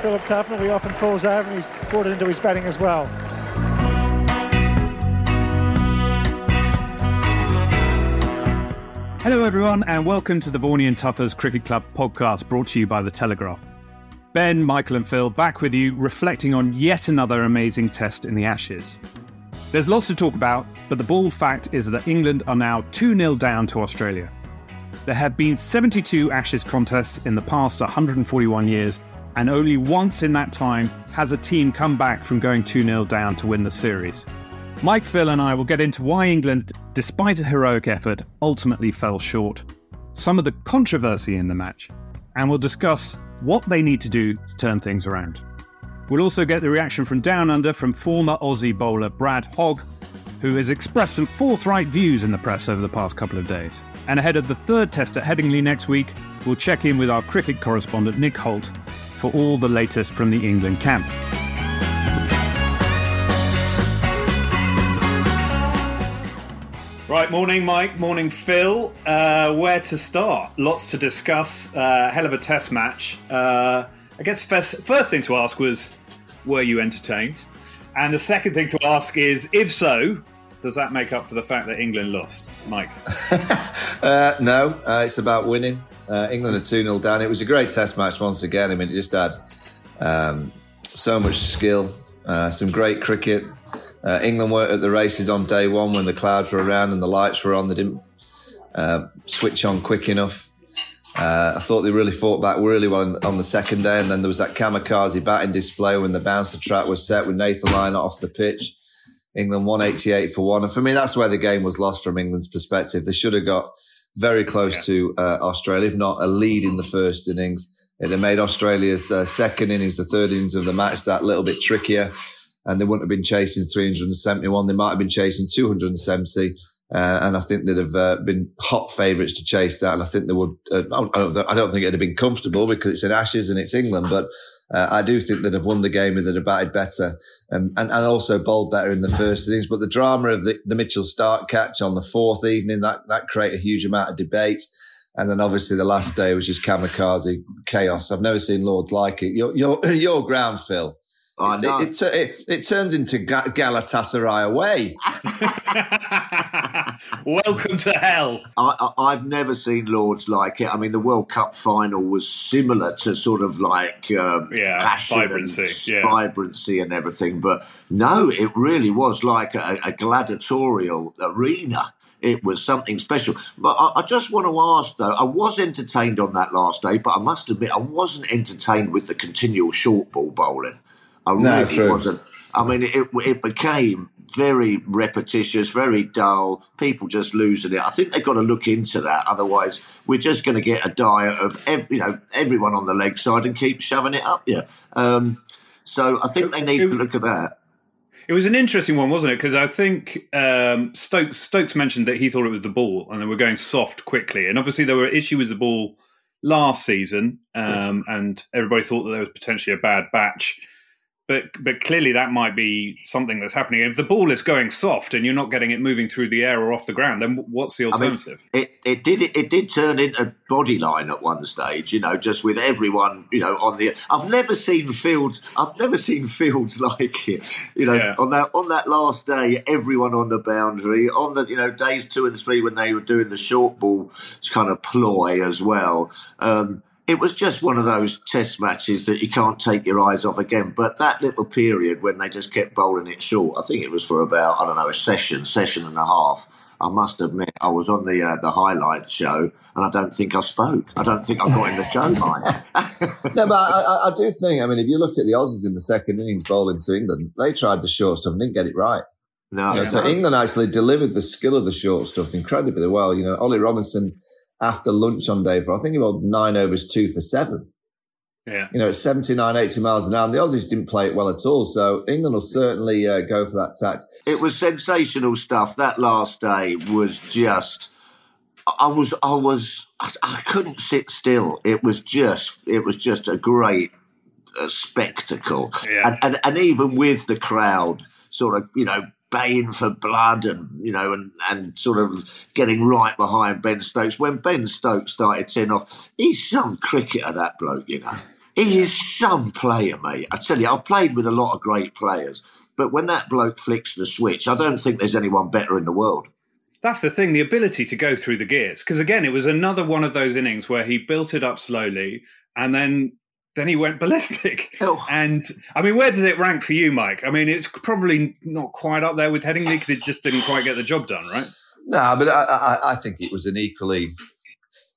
Philip Tufnell. He often falls over and he's brought it into his batting as well. Hello, everyone, and welcome to the Vaughan and Tuffers Cricket Club podcast brought to you by The Telegraph. Ben, Michael, and Phil back with you, reflecting on yet another amazing test in the Ashes. There's lots to talk about, but the bald fact is that England are now 2 0 down to Australia. There have been 72 Ashes contests in the past 141 years, and only once in that time has a team come back from going 2 0 down to win the series. Mike, Phil, and I will get into why England, despite a heroic effort, ultimately fell short, some of the controversy in the match, and we'll discuss what they need to do to turn things around. We'll also get the reaction from Down Under from former Aussie bowler Brad Hogg, who has expressed some forthright views in the press over the past couple of days. And ahead of the third test at Headingley next week, we'll check in with our cricket correspondent Nick Hoult for all the latest from the England camp. Right, morning, Mike. Morning, Phil. Uh, where to start? Lots to discuss. Uh, hell of a test match. Uh, I guess first, first thing to ask was, were you entertained? And the second thing to ask is, if so, does that make up for the fact that England lost, Mike? Uh, no, uh, it's about winning. Uh, England are 2 0 down. It was a great test match once again. I mean, it just had um, so much skill, uh, some great cricket. Uh, England weren't at the races on day one when the clouds were around and the lights were on. They didn't uh, switch on quick enough. Uh, I thought they really fought back really well on, on the second day. And then there was that kamikaze batting display when the bouncer trap was set with Nathan Lyon off the pitch. England 188 for one. And for me, that's where the game was lost from England's perspective. They should have got very close Yeah. to uh, Australia, if not a lead in the first innings. It had made Australia's uh, second innings, the third innings of the match, that little bit trickier. And they wouldn't have been chasing 371. They might have been chasing 270. Uh, and I think they'd have uh, been hot favourites to chase that. And I think they would, uh, I, don't, I don't think it'd have been comfortable because it's in Ashes and it's England. But uh, I do think they'd have won the game if they'd have batted better and, and, and also bowled better in the first innings. But the drama of the, the Mitchell Starc catch on the fourth evening, that, that created a huge amount of debate. And then obviously the last day was just kamikaze chaos. I've never seen Lord like it. Your, your, your ground, Phil. I It, know. it, it, it turns into Ga- Galatasaray away. Welcome to hell. I, I, I've never seen Lords like it. I mean, the World Cup final was similar to sort of like um, Yeah, passion vibrancy, and yeah. vibrancy and everything. But no, it really was like a, a gladiatorial arena. It was something special. But I, I just want to ask, though, I was entertained on that last day, but I must admit, I wasn't entertained with the continual short ball bowling. I No, really true. wasn't. I mean, it, it became very repetitious, very dull. People just losing it. I think they've got to look into that. Otherwise, we're just going to get a diet of ev- you know everyone on the leg side and keep shoving it up you. Um, so I think they need to look at that. It was an interesting one, wasn't it? Because I think um, Stokes Stokes mentioned that he thought it was the ball, and they were going soft quickly. And obviously, there were issues with the ball last season, um, and everybody thought that there was potentially a bad batch. But but clearly, that might be something that's happening. If the ball is going soft and you're not getting it moving through the air or off the ground, then what's the I mean, alternative? it, it did it, it did turn into body line at one stage, you know, just with everyone, you know, on the. I've never seen fields. I've never seen fields like it. You know, Yeah. on that on that last day, everyone on the boundary. On the you know days two and three when they were doing the short ball kind of ploy as well. Um, it was just one of those test matches that you can't take your eyes off again. But that little period when they just kept bowling it short, I think it was for about I don't know a session, session and a half. I must admit, I was on the uh, the highlights show, and I don't think I spoke. I don't think I got in the show, Mike. no, but I, I, I, do think. I mean, if you look at the Aussies in the second innings bowling to England, they tried the short stuff and didn't get it right. No, you know, so England actually delivered the skill of the short stuff incredibly well. You know, Ollie Robinson after lunch on day four, I think he bowled nine overs, two for seven. Yeah. You know, it's 79, 80 miles an hour. And the Aussies didn't play it well at all. So England will certainly uh, go for that tact. It was sensational stuff. That last day was just. I was, I was, I couldn't sit still. It was just, it was just a great uh, spectacle. Yeah. And, and, and even with the crowd sort of, you know, baying for blood and you know and and sort of getting right behind Ben Stokes. When Ben Stokes started ten off, he's some cricketer that bloke, you know. He is some player, mate. I tell you, I've played with a lot of great players, but when that bloke flicks the switch, I don't think there's anyone better in the world. That's the thing, the ability to go through the gears. Because again, it was another one of those innings where he built it up slowly and then then he went ballistic. Oh. And I mean, where does it rank for you, Mike? I mean, it's probably not quite up there with Headingley because it just didn't quite get the job done, right? No, but I, I, I think it was an equally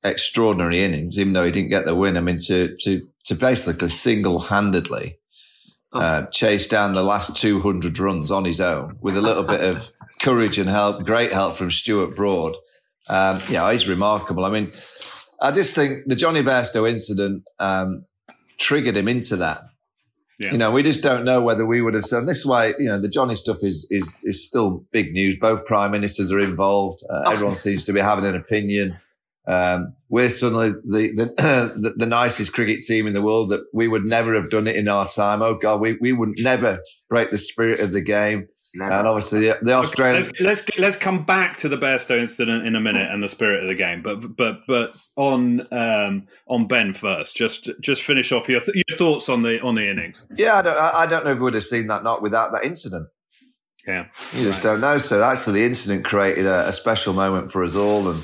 extraordinary innings, even though he didn't get the win. I mean, to to to basically single handedly uh, chase down the last two hundred runs on his own with a little bit of courage and help, great help from Stuart Broad. Um, yeah, he's remarkable. I mean, I just think the Jonny Bairstow incident um, triggered him into that. Yeah. You know, we just don't know whether we would have. So this is why you know the Jonny stuff is is is still big news. Both prime ministers are involved. Uh, everyone seems to be having an opinion. Um, we're suddenly the, the, the the nicest cricket team in the world. That we would never have done it in our time. Oh God, we we would never break the spirit of the game. Never. And obviously, the, the Australians. Let's, let's let's come back to the Bairstow incident in a minute and the spirit of the game, but but but on um, on Ben first. Just just finish off your your thoughts on the on the innings. Yeah, I don't, I I don't know if we would have seen that not without that incident. Yeah, You just don't know. So actually, the incident created a, a special moment for us all. And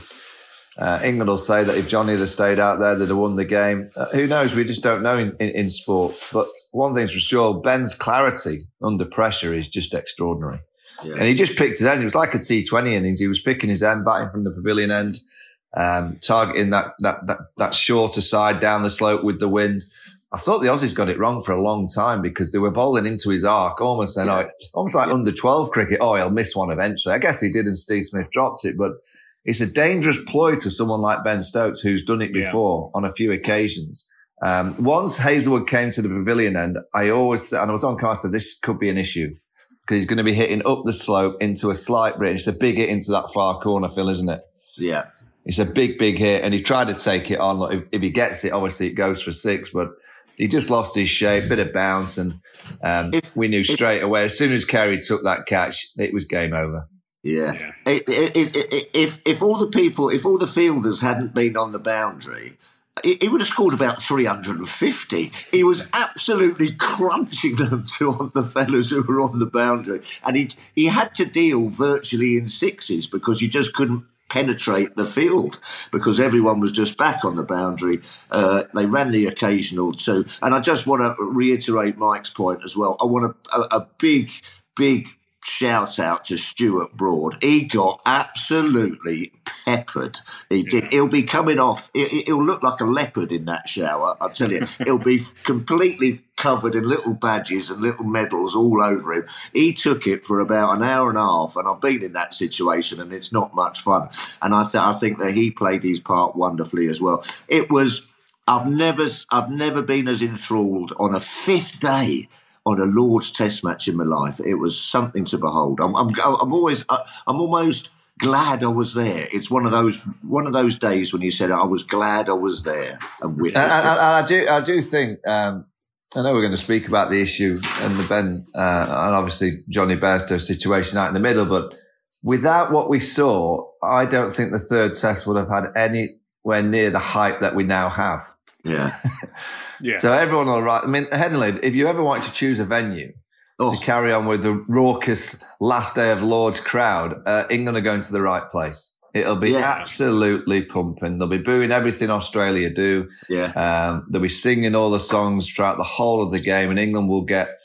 uh, England will say that if Jonny had stayed out there, they'd have won the game. Uh, who knows? We just don't know in, in, in sport. But one thing's for sure, Ben's clarity under pressure is just extraordinary. Yeah. And he just picked his end. It was like a T20 innings. He was picking his end, batting from the pavilion end, um, targeting that, that, that, that shorter side down the slope with the wind. I thought the Aussies got it wrong for a long time because they were bowling into his arc, almost like, almost like under 12 cricket. Oh, he'll miss one eventually. I guess he did and Steve Smith dropped it, but it's a dangerous ploy to someone like Ben Stokes who's done it Yeah. before on a few occasions. Um, once Hazlewood came to the pavilion end, I always, and I was on cast, I said this could be an issue because he's going to be hitting up the slope into a slight bridge. It's a big hit into that far corner, Phil, isn't it? Yeah. It's a big, big hit, and he tried to take it on. Look, If, if he gets it, obviously it goes for six, but he just lost his shape, bit of bounce, and um, If- we knew if- straight away. As soon as Carey took that catch, it was game over. Yeah. Yeah. If, if, if, if all the people, if all the fielders hadn't been on the boundary, he he would have scored about 350. He was absolutely crunching them to the fellas who were on the boundary. And he, he had to deal virtually in sixes because you just couldn't penetrate the field because everyone was just back on the boundary. Uh, they ran the occasional two. And I just want to reiterate Mike's point as well. I want a, a, a big, big shout out to Stuart Broad. He got absolutely peppered. He did. He'll be coming off. he- He'll look like a leopard in that shower. I tell you, he'll be completely covered in little badges and little medals all over him. He took it for about an hour and a half, and I've been in that situation, and it's not much fun. And I, th- I think that he played his part wonderfully as well. It was. I've never, I've never been as enthralled on a fifth day on a Lord's Test match in my life. It was something to behold. I'm, I'm, I'm always, I'm almost glad I was there. It's one of those, one of those days when you said I was glad I was there and And, witnessed and, it. and I do, I do think. Um, I know we're going to speak about the issue and the Ben uh, and obviously Jonny Bairstow situation out in the middle, but without what we saw, I don't think the third test would have had anywhere near the hype that we now have. Yeah. yeah. So everyone will right. I mean, Headingley, if you ever wanted to choose a venue Oh, to carry on with the raucous last day of Lord's crowd, uh, England are going to the right place. It'll be Yeah. absolutely pumping. They'll be booing everything Australia do. yeah. Um, they'll be singing all the songs throughout the whole of the game, and England will get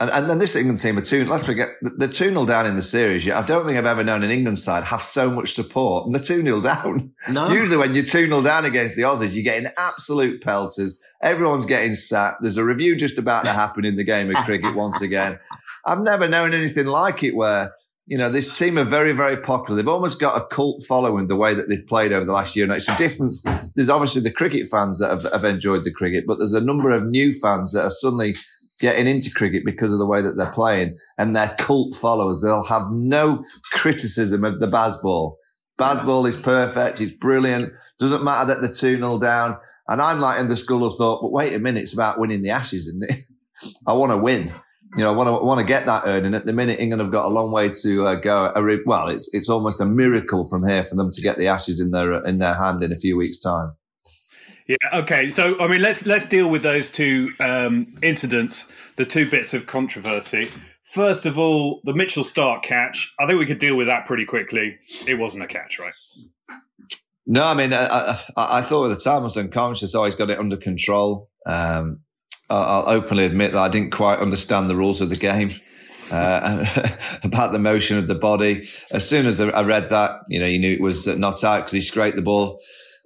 and, and then this England team are two. Let's forget the two 0 down in the series. Yeah. I don't think I've ever known an England side have so much support, and they're two 0 down. No. Usually, when you're two 0 down against the Aussies, you're getting absolute pelters. Everyone's getting sat. There's a review just about to happen in the game of cricket once again. I've never known anything like it where you know, this team are very, very popular. They've almost got a cult following the way that they've played over the last year. And it's a difference. There's obviously the cricket fans that have, have enjoyed the cricket, but there's a number of new fans that are suddenly getting into cricket because of the way that they're playing and they're cult followers. They'll have no criticism of the Bazball. Bazball is perfect. It's brilliant. Doesn't matter that they're 2 0 down. And I'm like in the school of thought, but wait a minute, it's about winning the Ashes, isn't it? I want to win you know, I want to want to get that earning. At the minute, England have got a long way to uh, go. well, it's it's almost a miracle from here for them to get the Ashes in their in their hand in a few weeks' time. Yeah. Okay. So, I mean, let's let's deal with those two um, incidents, the two bits of controversy. First of all, the Mitchell Starc catch. I think we could deal with that pretty quickly. It wasn't a catch, right? No, I mean, I, I, I thought at the time I was unconscious. Oh, he's got it under control. Um, I'll openly admit that I didn't quite understand the rules of the game. Uh, about the motion of the body. As soon as I read that, you know, you knew it was not out because he scraped the ball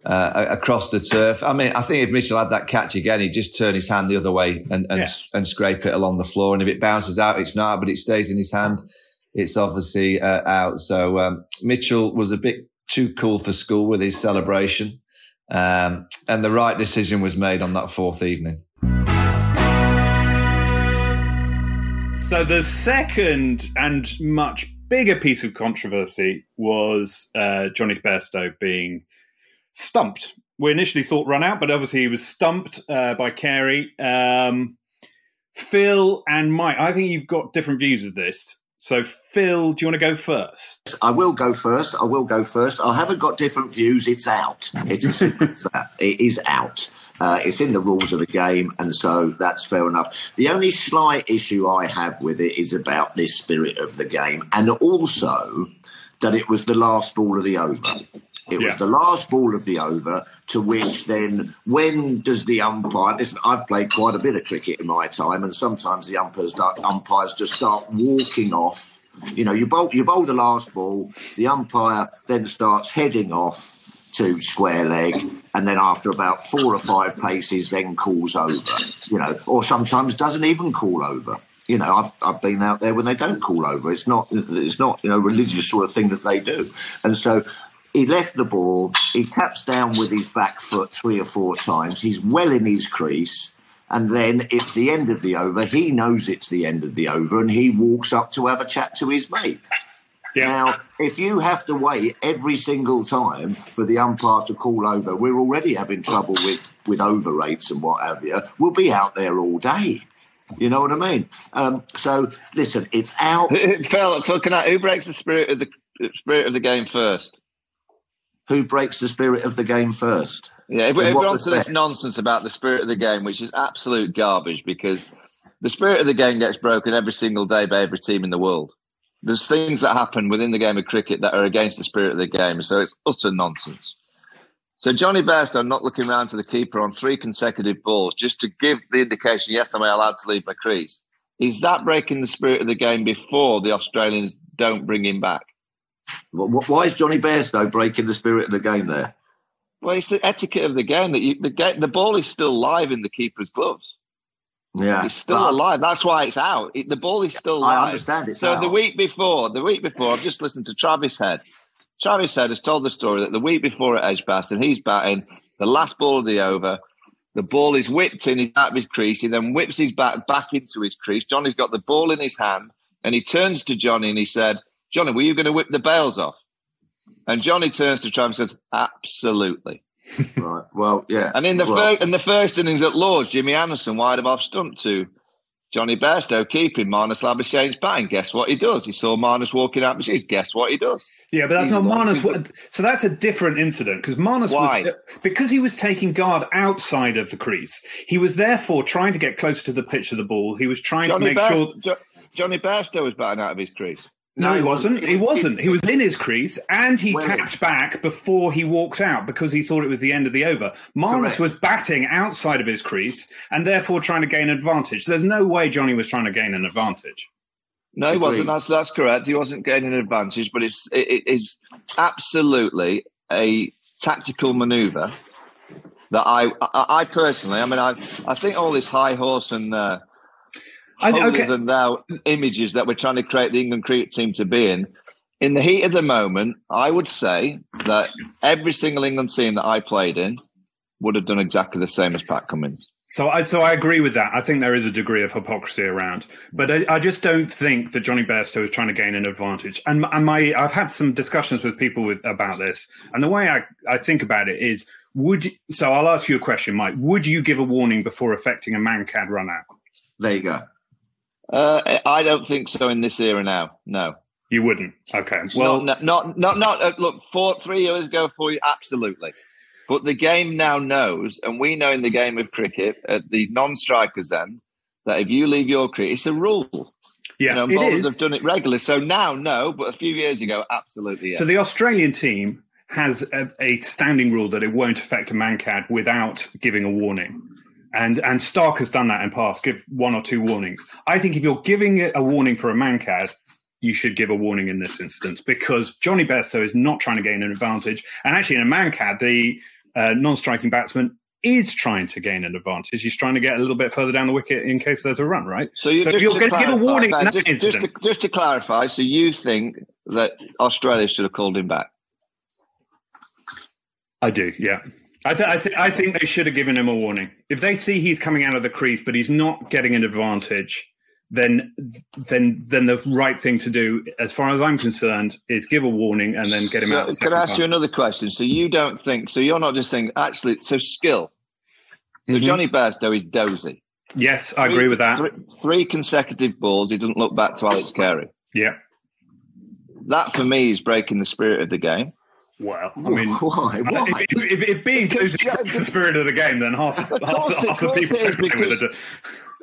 uh, across the turf. I mean, I think if Mitchell had that catch again, he'd just turn his hand the other way and and, yeah. and scrape it along the floor. And if it bounces out, it's not, but it stays in his hand. It's obviously uh, out. So um, Mitchell was a bit too cool for school with his celebration, um, and the right decision was made on that fourth evening. So the second and much bigger piece of controversy was uh, Jonny Bairstow being stumped. We initially thought run out, but obviously he was stumped uh, by Carey. Um, Phil and Mike, I think you've got different views of this. So, Phil, do you want to go first? I will go first. I will go first. I haven't got different views. It's out. It's it is out. Uh, it's in the rules of the game, and so that's fair enough. The only slight issue I have with it is about this spirit of the game, and also that it was the last ball of the over. It yeah. was the last ball of the over, to which then, when does the umpire? Listen, I've played quite a bit of cricket in my time, and sometimes the umpires, umpires just start walking off. You know, you bowl, you bowl the last ball, the umpire then starts heading off to square leg, and then after about four or five paces, then calls over. You know, or sometimes doesn't even call over. You know, I've I've been out there when they don't call over. It's not it's not you know religious sort of thing that they do, and so. He left the ball. He taps down with his back foot three or four times. He's well in his crease. And then it's the end of the over. He knows it's the end of the over and he walks up to have a chat to his mate. Yeah. Now, if you have to wait every single time for the umpire to call over, we're already having trouble with, with over rates and what have you. We'll be out there all day. You know what I mean? Um, so listen, it's out. Phil, Phil, can I, who breaks the spirit of the spirit of the game first? Who breaks the spirit of the game first? Yeah, if, if we're on to this nonsense about the spirit of the game, which is absolute garbage, because the spirit of the game gets broken every single day by every team in the world there's things that happen within the game of cricket that are against the spirit of the game. So it's utter nonsense. So Jonny Bairstow not looking round to the keeper on three consecutive balls just to give the indication, yes, am I allowed to leave my crease? Is that breaking the spirit of the game before the Australians don't bring him back? Why is Jonny Bairstow breaking the spirit of the game there? Well, it's the etiquette of the game that you, the, the ball is still live in the keeper's gloves. Yeah, it's still alive. That's why it's out. It, the ball is still alive. I understand it. So out. the week before, the week before, I've just listened to Travis Head. Travis Head has told the story that the week before at Edgbaston, he's batting the last ball of the over. The ball is whipped in, he's out of his crease. He then whips his bat back into his crease. Jonny's got the ball in his hand, and he turns to Jonny and he said, "Jonny, were you going to whip the bails off?" And Jonny turns to Travis and says, "Absolutely." right. Well, yeah. And in the well, first in the first innings at Lords, Jimmy Anderson wide of off stump to Jonny Bairstow keeping Marnus Labuschagne's batting. Guess what he does? He saw Marnus walking out machines. Guess what he does? Yeah, but that's not Marnus. So that's a different incident because Marnus Why? was because he was taking guard outside of the crease. He was therefore trying to get closer to the pitch of the ball. He was trying Jonny to make Bairstow, sure. Jo- Jonny Bairstow was batting out of his crease. No, No, he wasn't. wasn't. He wasn't. He was in his crease and he Well- tapped back before he walked out because he thought it was the end of the over. Marnus was batting outside of his crease and therefore trying to gain advantage. There's no way Jonny was trying to gain an advantage. No, he wasn't. That's that's correct. He wasn't gaining an advantage, but it's it, it is absolutely a tactical manoeuvre that I, I I personally, I mean, I I think all this high horse and uh, I- holier okay. than thou images that we're trying to create the England cricket team to be in. In the heat of the moment, I would say that every single England team that I played in would have done exactly the same as Pat Cummins. So I so I agree with that. I think there is a degree of hypocrisy around, but I, I just don't think that Jonny Bairstow is trying to gain an advantage. And, and my I've had some discussions with people with, about this, and the way I, I think about it is would so I'll ask you a question, Mike. Would you give a warning before affecting a Mankad run out? There you go. Uh, I don't think so in this era now. No. You wouldn't. Okay. Well, not not not not uh, look four three years ago for you absolutely, but the game now knows, and we know in the game of cricket at the non-strikers end that if you leave your cricket, it's a rule. yeah, you know, it bowlers is. have done it regularly. So now, no, but a few years ago, absolutely. Yeah. So the Australian team has a, a standing rule that it won't affect a mankad without giving a warning. And and Starc has done that in past, give one or two warnings. I think if you're giving it a warning for a mankad, you should give a warning in this instance because Jonny Bairstow is not trying to gain an advantage. And actually, in a mankad, the uh, non-striking batsman is trying to gain an advantage. He's trying to get a little bit further down the wicket in case there's a run, right? So, you, so if you're going to give a warning in that just, just, to, just to clarify, so you think that Australia should have called him back? I do, yeah. I, th- I, th- I think they should have given him a warning. If they see he's coming out of the crease, but he's not getting an advantage, then then then the right thing to do, as far as I'm concerned, is give a warning and then get him So, out. the Can I ask time. you another question? So you don't think? So you're not just saying actually? So skill. So Mhm. Jonny Bairstow is dozy. Yes, I agree with that. Three, three consecutive balls. He doesn't look back to Alex Carey. Yeah. That for me is breaking the spirit of the game. Well, I mean, why? Why? if, if, if being Because dozy Jack- is the spirit of the game, then half, half, course half the people it is, are playing with because- it.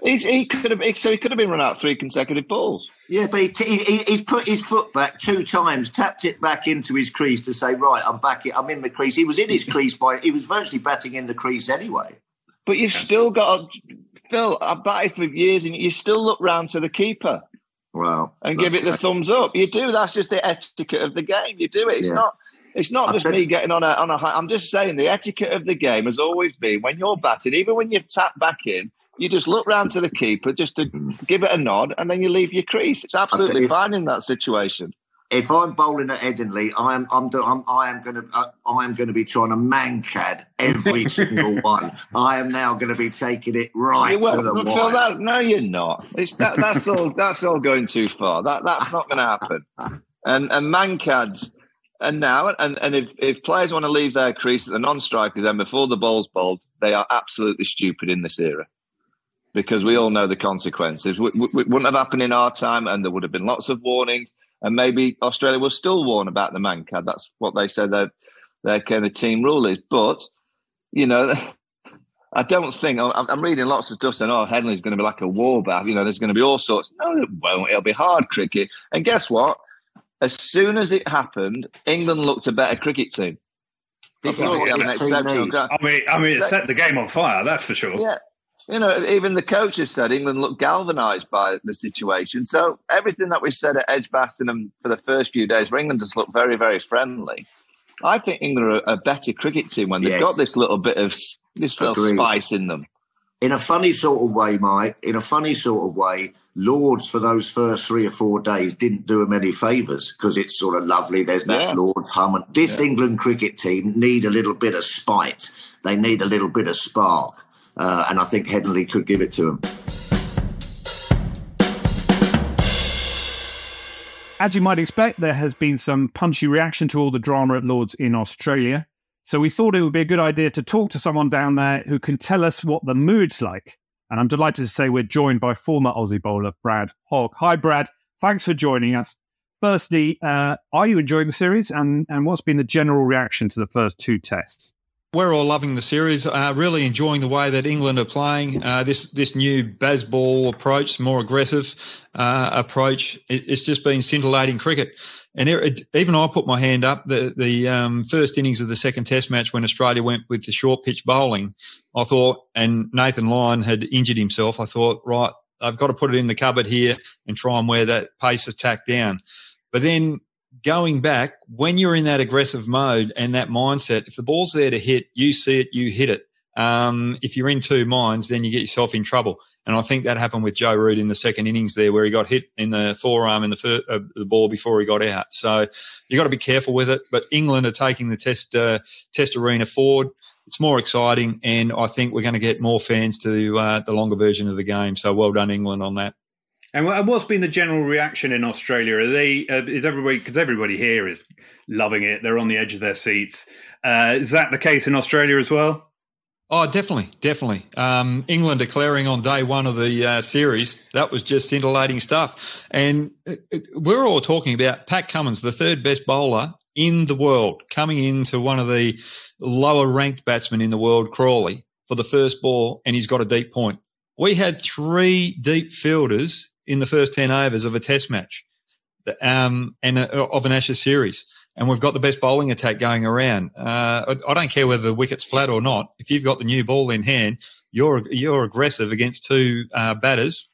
He's, he could have. So he could have been run out three consecutive balls. Yeah, but he, he, he- he's put his foot back two times, tapped it back into his crease to say, "Right, I'm back. I'm in the crease." He was in his crease by. He was virtually batting in the crease anyway. But you've still got to, Phil. I've batted for years, and you still look round to the keeper Well, and give it the thumbs up. You do. That's just the etiquette of the game. You do it. It's Yeah. not. It's not just me getting on a on a. high. I'm just saying the etiquette of the game has always been when you're batting, even when you've tapped back in, you just look round to the keeper just to give it a nod, and then you leave your crease. It's absolutely fine in that situation. if I'm bowling at Headingley, I am I'm, do- I'm I am going to uh, I am going to be trying to mankad every single one. I am now going to be taking it right to the wire. that, no, you're not. It's that, that's all. That's all going too far. That that's not going to happen. And and mankads. And now, and, and if, if players want to leave their crease at the non-strikers end before the ball's bowled, they are absolutely stupid in this era because we all know the consequences. It wouldn't have happened in our time, and there would have been lots of warnings, and maybe Australia will still warn about the man mankad. That's what they say their their kind of team rule is. But you know, I don't think I'm, I'm reading lots of stuff saying, "Oh, Headingley's going to be like a war bath." You know, there's going to be all sorts. No, it won't. It'll be hard cricket. And guess what? As soon as it happened, England looked a better cricket team. This is what an exceptional needs. I mean, I mean, it set the game on fire. That's for sure. Yeah. You know, even the coaches said England looked galvanised by the situation. So everything that we said at Edgbaston and for the first few days, where England just looked very, very friendly. I think England are a, a better cricket team when they've Yes. got this little bit of this little Agreed. spice in them. in a funny sort of way, Mike, in a funny sort of way, Lords for those first three or four days didn't do them any favours because it's sort of lovely. There's Yeah. that Lords hum. And this England cricket team need a little bit of spite. They need a little bit of spark. Uh, and I think Headingley could give it to them. As you might expect, there has been some punchy reaction to all the drama at Lords in Australia. So we thought it would be a good idea to talk to someone down there who can tell us what the mood's like. And I'm delighted to say we're joined by former Aussie bowler Brad Hogg. Hi, Brad. Thanks for joining us. Firstly, uh, are you enjoying the series? And, and what's been the general reaction to the first two tests? we're all loving the series. Uh, really enjoying the way that England are playing. Uh, this this new Bazball approach, more aggressive uh, approach. It, it's just been scintillating cricket. And it, even I put my hand up. The the um, first innings of the second Test match when Australia went with the short pitch bowling, I thought, and Nathan Lyon had injured himself. I thought, right, I've got to put it in the cupboard here and try and wear that pace attack down. But then going back, when you're in that aggressive mode and that mindset, if the ball's there to hit, you see it, you hit it. Um, if you're in two minds, then you get yourself in trouble. And I think that happened with Joe Root in the second innings there, where he got hit in the forearm in the, uh, the ball before he got out. So you've got to be careful with it. But England are taking the test uh, test arena forward. It's more exciting, and I think we're going to get more fans to uh, the longer version of the game. So well done, England, on that. And what's been the general reaction in Australia? Are they? Uh, is everybody? Because everybody here is loving it. They're on the edge of their seats. Uh, is that the case in Australia as well? Oh, definitely, definitely. Um, England declaring on day one of the uh, series that was just scintillating stuff, and it, it, we're all talking about Pat Cummins, the third best bowler in the world, coming into one of the lower ranked batsmen in the world, Crawley, for the first ball, and he's got a deep point. We had three deep fielders in the first 10 overs of a test match um, and a, of an Ashes series. And we've got the best bowling attack going around. Uh, I, don't care whether the wicket's flat or not. If you've got the new ball in hand, you're you're aggressive against two uh, batters,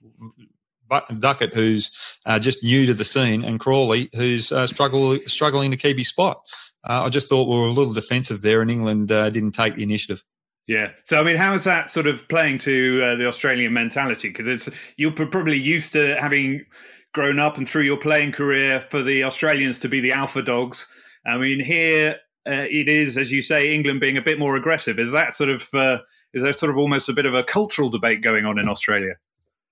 Duckett, who's uh, just new to the scene, and Crawley, who's uh, struggle, struggling to keep his spot. Uh, I just thought we were a little defensive there, and England uh, didn't take the initiative. Yeah. So I mean, how is that sort of playing to uh, the Australian mentality? Because it's you're probably used to having grown up and through your playing career for the Australians to be the alpha dogs. I mean, here uh, it is, as you say, England being a bit more aggressive. Is that sort of uh, is there sort of almost a bit of a cultural debate going on in Australia?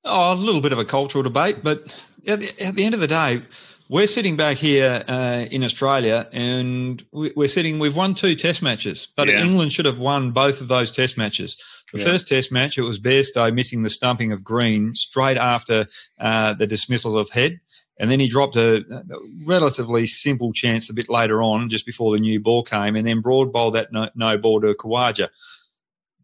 Oh, a little bit of a cultural debate, but at the, at the end of the day, we're sitting back here uh, in Australia, and we're sitting. We've won two Test matches, but yeah. England should have won both of those Test matches. The yeah. first Test match, it was Bairstow missing the stumping of Green straight after uh, the dismissal of Head, and then he dropped a, relatively simple chance a bit later on, just before the new ball came, and then broad bowled that no, no ball to Khawaja.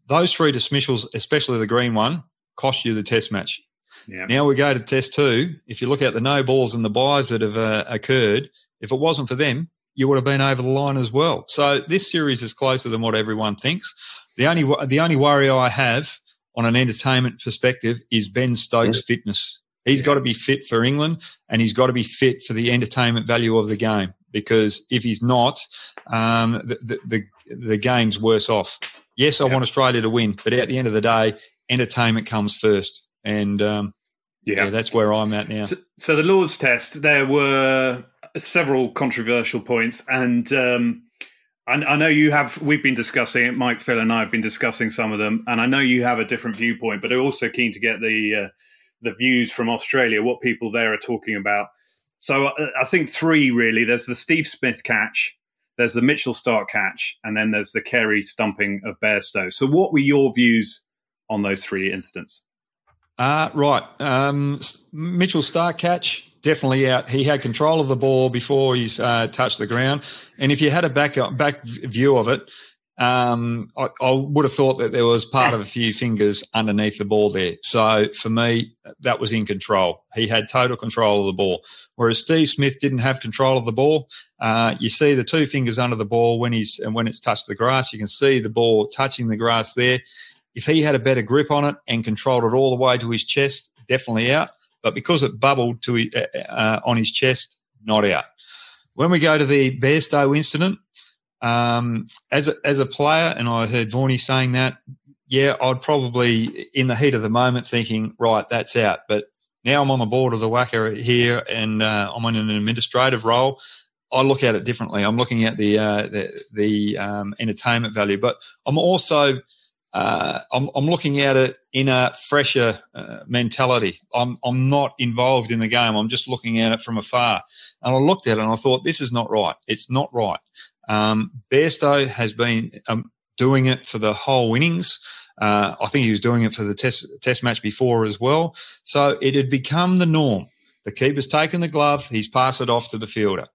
Those three dismissals, especially the Green one, cost you the Test match. Yeah. Now we go to test two. If you look at the no balls and the buys that have uh, occurred, if it wasn't for them, you would have been over the line as well. So this series is closer than what everyone thinks. The only the only worry I have on an entertainment perspective is Ben Stokes' yeah. fitness. He's yeah. got to be fit for England, and he's got to be fit for the entertainment value of the game. Because if he's not, um, the, the, the the game's worse off. Yes, I yeah. want Australia to win, but at the end of the day, entertainment comes first and um, yeah. yeah. that's where I'm at now. So, so, the Lord's Test, there were several controversial points, and um, I, I, know you have. We've been discussing it. Mike, Phil, and I have been discussing some of them, and I know you have a different viewpoint, but I'm also keen to get the uh, the views from Australia, what people there are talking about. So uh, I think three really. There's the Steve Smith catch. There's the Mitchell Starc catch, and then there's the Carey stumping of Bairstow. So, what were your views on those three incidents? Uh, right. Um, Mitchell Starc catch, definitely out. He had control of the ball before he's uh, touched the ground. And if you had a back back view of it, um, I, I, would have thought that there was part of a few fingers underneath the ball there. So for me, that was in control. He had total control of the ball. Whereas Steve Smith didn't have control of the ball. Uh, you see the two fingers under the ball when he's and when it's touched the grass. You can see the ball touching the grass there. If he had a better grip on it and controlled it all the way to his chest, definitely out. But because it bubbled to uh, uh, on his chest, not out. When we go to the Bairstow incident, um, as a, as a player, and I heard Vorney saying that, yeah, I'd probably in the heat of the moment thinking, right, that's out. But now I'm on the board of the WACA here, and uh, I'm in an administrative role. I look at it differently. I'm looking at the uh, the, the um, entertainment value, but I'm also uh, I'm, I'm, looking at it in a fresher uh, mentality. I'm, I'm not involved in the game. I'm just looking at it from afar. And I looked at it and I thought, this is not right. It's not right. Um, Bairstow has been um, doing it for the whole innings. Uh, I think he was doing it for the test, test match before as well. So it had become the norm. The keeper's taken the glove, he's passed it off to the fielder.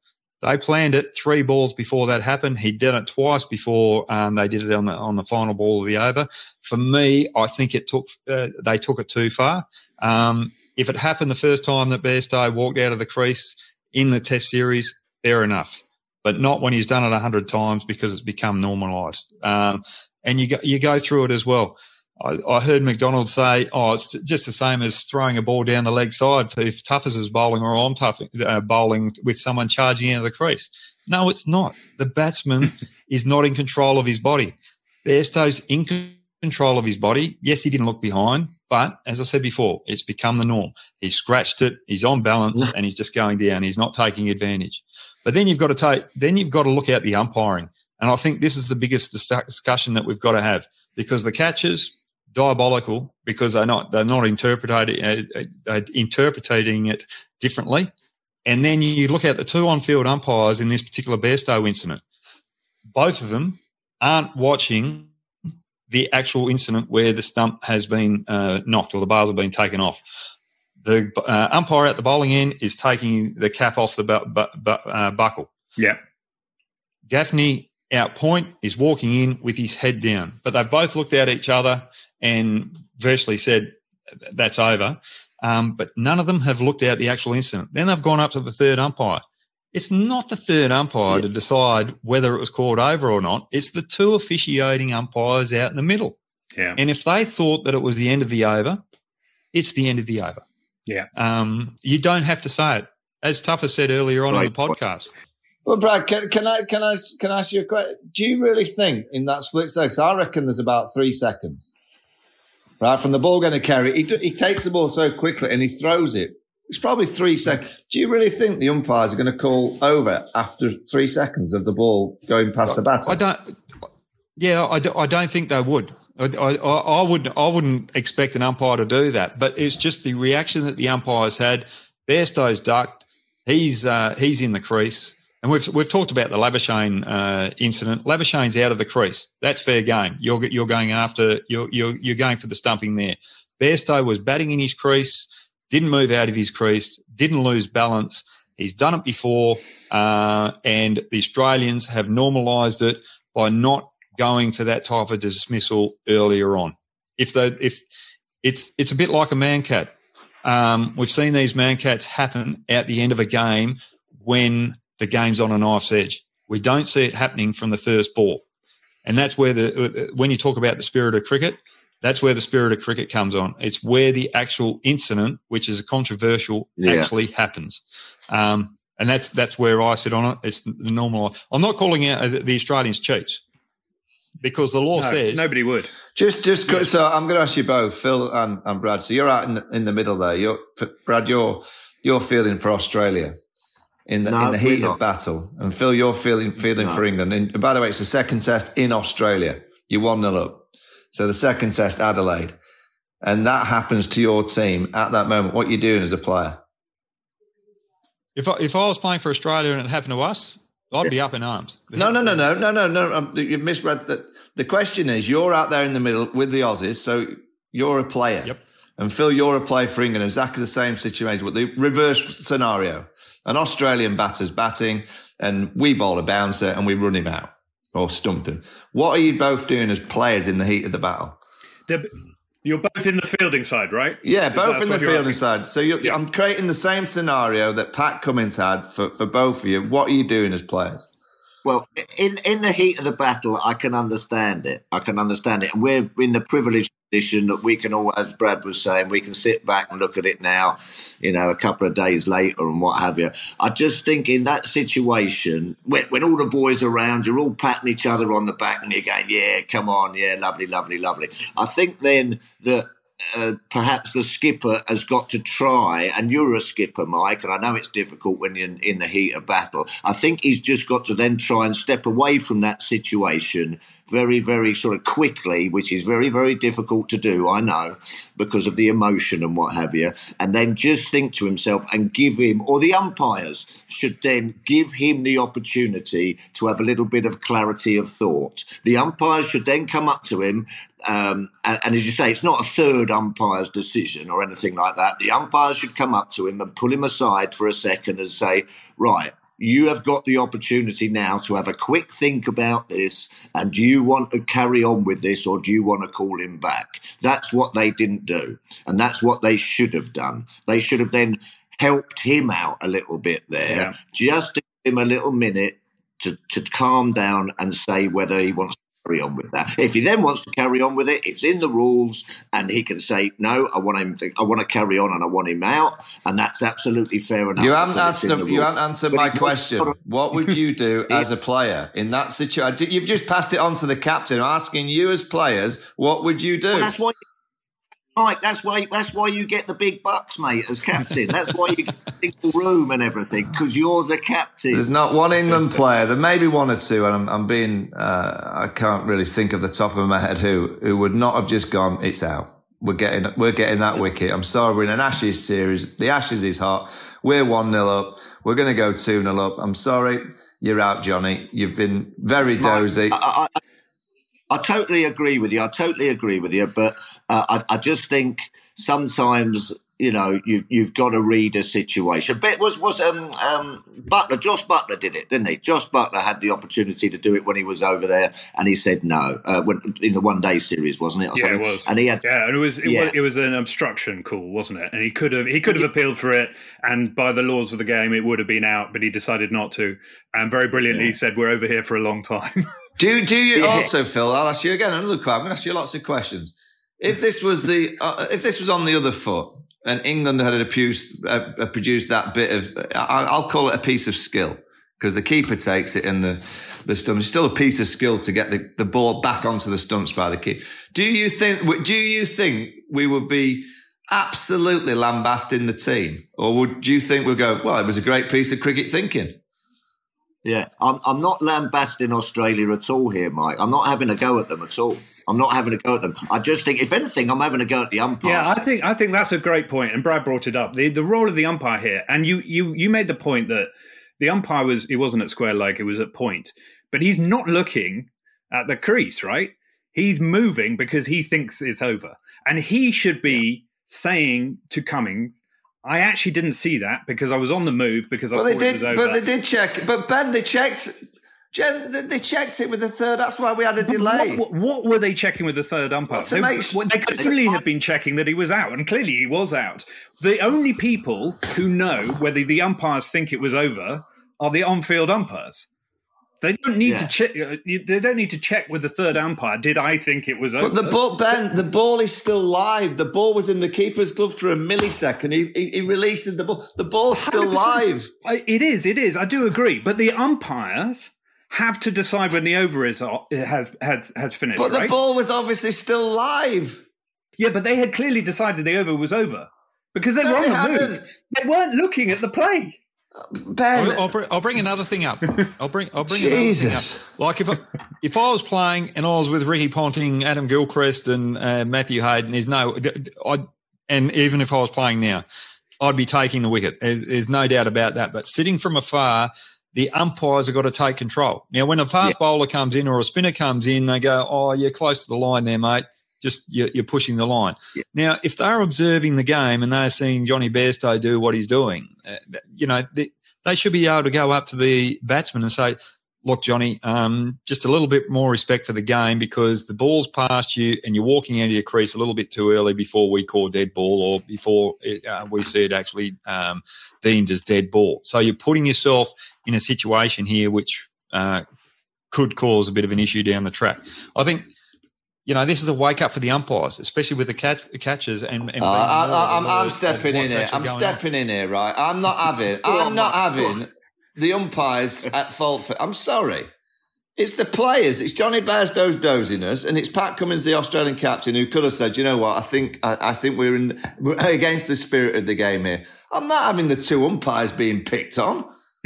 They planned it three balls before that happened. He did it twice before um, they did it on the on the final ball of the over. For me, I think it took uh, they took it too far. Um, if it happened the first time that Bairstow walked out of the crease in the Test series, fair enough, but not when he's done it hundred times because it's become normalised. Um, and you go, you go through it as well. I, I, heard McDonald say, "Oh, it's just the same as throwing a ball down the leg side if Tuffers is bowling or I'm tough, uh, bowling with someone charging out of the crease." No, it's not. The batsman is not in control of his body. Bairstow's in control of his body. Yes, he didn't look behind, but as I said before, it's become the norm. He scratched it. He's on balance, and he's just going down. He's not taking advantage. But then you've got to take. Then you've got to look at the umpiring, and I think this is the biggest discussion that we've got to have because the catches diabolical because they're not they're not interpreting uh, uh, interpreting it differently. And then you look at the two on-field umpires in this particular Bairstow incident. Both of them aren't watching the actual incident where the stump has been uh, knocked or the bars have been taken off. The uh, umpire at the bowling end is taking the cap off the bu- bu- bu- uh, buckle. Yeah. Gaffaney out point is walking in with his head down, but they've both looked at each other and virtually said, that's over. Um, but none of them have looked at the actual incident. Then they've gone up to the third umpire. It's not the third umpire yeah. to decide whether it was called over or not. It's the two officiating umpires out in the middle. Yeah. And if they thought that it was the end of the over, it's the end of the over. Yeah. Um, you don't have to say it. As Tuffer said earlier on right. in the podcast. Well, Brad, can, can, I can I can I ask you a question? Do you really think in that split second? I reckon there's about three seconds right? From the ball going to Carey, he, he takes the ball so quickly and he throws it. It's probably three seconds. Do you really think the umpires are going to call over after three seconds of the ball going past the batter? I don't. Yeah, I, do, I don't think they would. I, I, I would I wouldn't expect an umpire to do that, but it's just the reaction that the umpires had. Bairstow's ducked. He's uh, he's in the crease. And we've we've talked about the Labuschagne uh, incident. Labuschagne's out of the crease. That's fair game. You're you're going after you're you're you're going for the stumping there. Bairstow was batting in his crease, didn't move out of his crease, didn't lose balance. He's done it before, uh, and the Australians have normalised it by not going for that type of dismissal earlier on. If the if it's it's a bit like a mankad. Um, we've seen these mankads happen at the end of a game when the game's on a knife's edge. We don't see it happening from the first ball. And that's where the, uh, uh, when you talk about the spirit of cricket, that's where the spirit of cricket comes on. It's where the actual incident, which is a controversial, yeah. actually happens. Um, and that's, that's where I sit on it. It's the normal. I'm not calling out uh, the Australians cheats because the law no, says nobody would. Just, just yes. so I'm going to ask you both, Phil and, and Brad. So you're out in the in the middle there. You're Brad. You're you're feeling for Australia in the, no, in the heat of battle. And Phil, you're feeling feeling no. for England. And by the way, it's the second test in Australia. You one nil up. So the second test, Adelaide, and that happens to your team at that moment. What you doing as a player? If I, if I was playing for Australia and it happened to us, I'd be up in arms. No, no, no, no, no, no, no. Um, you've misread that. The question is, you're out there in the middle with the Aussies, so you're a player. Yep. And Phil, you're a player for England. Exactly the same situation, but the reverse scenario an Australian batter's batting and we bowl a bouncer and we run him out or stump him. What are you both doing as players in the heat of the battle? You're both in the fielding side, right? Yeah, both in the fielding side. So yeah. I'm creating the same scenario that Pat Cummins had for, for both of you. What are you doing as players? Well, in in the heat of the battle, I can understand it. I can understand it, and we're in the privileged position that we can all, as Brad was saying, we can sit back and look at it now, you know, a couple of days later and what have you. I just think in that situation, when, when all the boys around, you're all patting each other on the back and you're going, "Yeah, come on, yeah, lovely, lovely, lovely." I think then that uh, perhaps the skipper has got to try, and you're a skipper, Mike, and I know it's difficult when you're in, the heat of battle. I think he's just got to then try and step away from that situation very, very sort of quickly, which is very, very difficult to do, I know, because of the emotion and what have you, and then just think to himself and give him, or the umpires should then give him the opportunity to have a little bit of clarity of thought. The umpires should then come up to him um, and, and, as you say, it's not a third umpire's decision or anything like that. The umpires should come up to him and pull him aside for a second and say, right, you have got the opportunity now to have a quick think about this. And do you want to carry on with this or do you want to call him back? That's what they didn't do. And that's what they should have done. They should have then helped him out a little bit there, Yeah. just to give him a little minute to, to calm down and say whether he wants to carry on with that. If he then wants to carry on with it, it's in the rules, and he can say, "No, I want him. To, I want to carry on, and I want him out," and that's absolutely fair enough. You haven't because it's in answered. You rules. haven't answered But my question. What would you do as a player in that situation? You've just passed it on to the captain. I'm asking you as players, what would you do? Well, that's why, Mike. That's why. That's why you get the big bucks, mate, as captain. That's why you get the single room and everything because you're the captain. There's not one England player. There may be one or two, and I'm, I'm being. Uh, I can't really think of the top of my head who who would not have just gone. It's out. We're getting we're getting that wicket. I'm sorry. We're in an Ashes series. The Ashes is hot. We're one 0 up. We're going to go two 0 up. I'm sorry. You're out, Jonny. You've been very dozy. I, I, I totally agree with you. I totally agree with you. But I, I just think sometimes you know you, you've got to read a situation. But it was was um, um, Buttler? Jos Buttler did it, didn't he? Jos Buttler had the opportunity to do it when he was over there, and he said no. Uh, when, in the one day series, wasn't it? or Yeah, it was. And he had yeah, and it was it, Yeah. was it was an obstruction call, wasn't it? And he could have he could have appealed for it, and by the laws of the game, it would have been out, but he decided not to, and very brilliantly he said, "We're over here for a long time." Do do you Yeah. also, Phil? I'll ask you again another question. I'm going to ask you lots of questions. If this was the uh, if this was on the other foot, and England had produced uh, produced that bit of, I, I'll call it a piece of skill because the keeper takes it in the the stumps. It's still a piece of skill to get the, the ball back onto the stumps by the keeper. Do you think? Do you think we would be? Absolutely lambasting the team, or would do you think we'll go? Well, it was a great piece of cricket thinking. Yeah, I'm, I'm not lambasting Australia at all here, Mike. I'm not having a go at them at all. I'm not having a go at them. I just think, if anything, I'm having a go at the umpire. Yeah, I think I think that's a great point, and Brad brought it up. the The role of the umpire here, and you you you made the point that the umpire was it wasn't at square leg, it was at point, but he's not looking at the crease, right? He's moving because he thinks it's over, and he should be saying to Cummins, "I actually didn't see that because I was on the move because I But thought they it was over." But they did check. But Ben, they checked. They- checked it with the third. That's why we had a delay. What, what, what were they checking with the third umpire? Well, to they, make s- well, they could only have been checking that he was out, and clearly he was out. The only people who know whether the umpires think it was over are the on-field umpires. They don't need to check. uh, They don't need to check with the third umpire. Did I think it was over? But the ball, Ben, the ball is still live. The ball was in the keeper's glove for a millisecond. He, he, he releases the ball. The ball's still 100%. live. It is. It is. I do agree. But the umpires have to decide when the over is uh, has has has finished. But the right? ball was obviously still live. Yeah, but they had clearly decided the over was over because they No, were on they the move. They weren't looking at the play. Ben, I'll, I'll, bring, I'll bring another thing up. I'll bring I'll bring another thing Jesus. up. Like if I, if I was playing and I was with Ricky Ponting, Adam Gilchrist, and uh, Matthew Hayden, there's no, I and even if I was playing now, I'd be taking the wicket. There's no doubt about that. But sitting from afar, the umpires have got to take control. Now, when a fast bowler comes in or a spinner comes in, they go, "Oh, you're close to the line there, mate." Just you're, you're pushing the line. Now, if they're observing the game and they're seeing Jonny Bairstow do what he's doing, uh, you know, they, they should be able to go up to the batsman and say, look, Jonny, um, just a little bit more respect for the game because the ball's past you and you're walking into your crease a little bit too early before we call dead ball or before it, uh, we see it actually um, deemed as dead ball. So you're putting yourself in a situation here which uh, could cause a bit of an issue down the track. I think. You know, this is a wake up for the umpires, especially with the catch, catches and. and Uh, I, I, I'm, I'm stepping in here. I'm going on. stepping in here, right? I'm not having. I'm not having the umpires at fault for. I'm sorry. It's the players. It's Jonny Bairstow's doziness, and it's Pat Cummins, the Australian captain, who could have said, "You know what? I think I, I think we're in we're against the spirit of the game here." I'm not having the two umpires being picked on.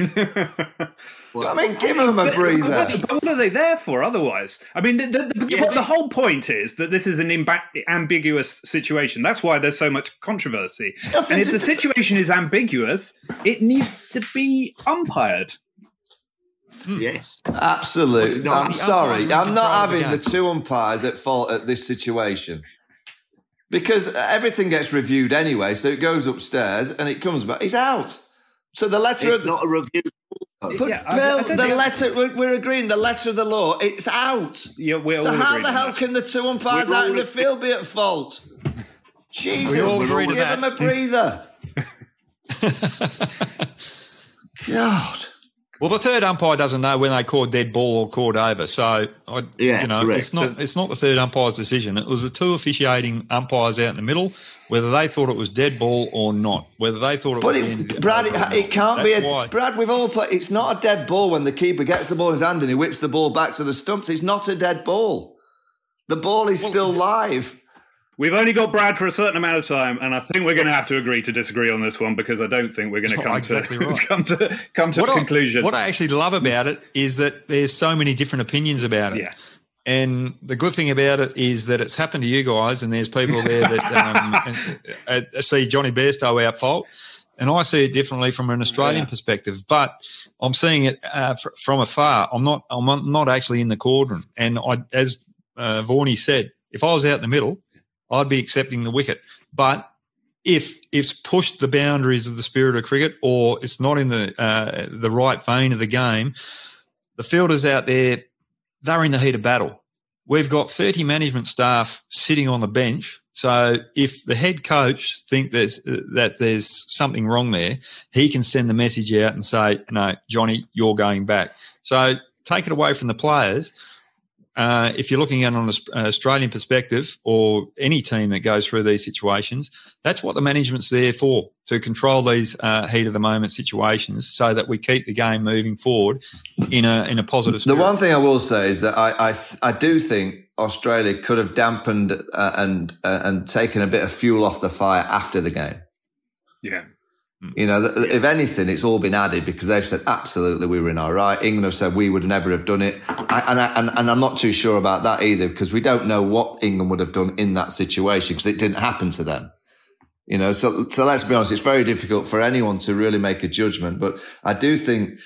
I mean, give them a But- breather. But, but what are they there for otherwise? I mean, the, the, the, the whole point is that this is an imba- ambiguous situation. That's why there's so much controversy. And if the situation is ambiguous, it needs to be umpired. Hmm. Yes. Absolutely. No, I'm sorry. umpires are in I'm not control of the having the two umpires at fault at this situation. Because everything gets reviewed anyway, so it goes upstairs and it comes back. It's out. So the letter It's of not a review. But Yeah, I- I Bill, the think- letter we're, we're agreeing. The letter of the law, it's out. Yeah, we're so all how the hell that. can the two umpires We're out in the field be at fault? Jesus, We all agree to give that. him a breather. God. Well, the third umpire doesn't know when they called dead ball or called over, so I, Yeah, you know, correct. it's not it's not the third umpire's decision. It was the two officiating umpires out in the middle, whether they thought it was dead ball or not, whether they thought it But was. it, Brad, it, it can't be a why. Brad. We've all played. It's not a dead ball when the keeper gets the ball in his hand and he whips the ball back to the stumps. It's not a dead ball. The ball is still live. We've only got Brad for a certain amount of time, and I think we're going to have to agree to disagree on this one because I don't think we're going to come exactly to right. come to come to what a I- conclusion. what I actually love about it is that there's so many different opinions about it. Yeah. And the good thing about it is that it's happened to you guys, and there's people there that um, uh, uh, see Jonny Bairstow out fault. And I see it differently from an Australian Yeah. perspective, but I'm seeing it uh, fr- from afar. I'm not. I'm not actually in the cauldron. And I, as uh, Vaughany said, if I was out in the middle, I'd be accepting the wicket. But if it's pushed the boundaries of the spirit of cricket, or it's not in the uh, the right vein of the game, the fielders out there they're in the heat of battle. We've got 30 management staff sitting on the bench. So if the head coach think there's, that there's something wrong there, he can send the message out and say, no, Jonny, you're going back. So take it away from the players. Uh, if you're looking at it on an Australian perspective or any team that goes through these situations, that's what the management's there for, to control these uh, heat of the moment situations so that we keep the game moving forward in a, in a positive The one thing I will say is that I I, th- I do think Australia could have dampened uh, and uh, and taken a bit of fuel off the fire after the game. yeah, You know, if anything, it's all been added because they've said absolutely we were in our right. England have said we would never have done it, I, and, I, and and I'm not too sure about that either because we don't know what England would have done in that situation because it didn't happen to them. You know, so so let's be honest, it's very difficult for anyone to really make a judgment. But I do think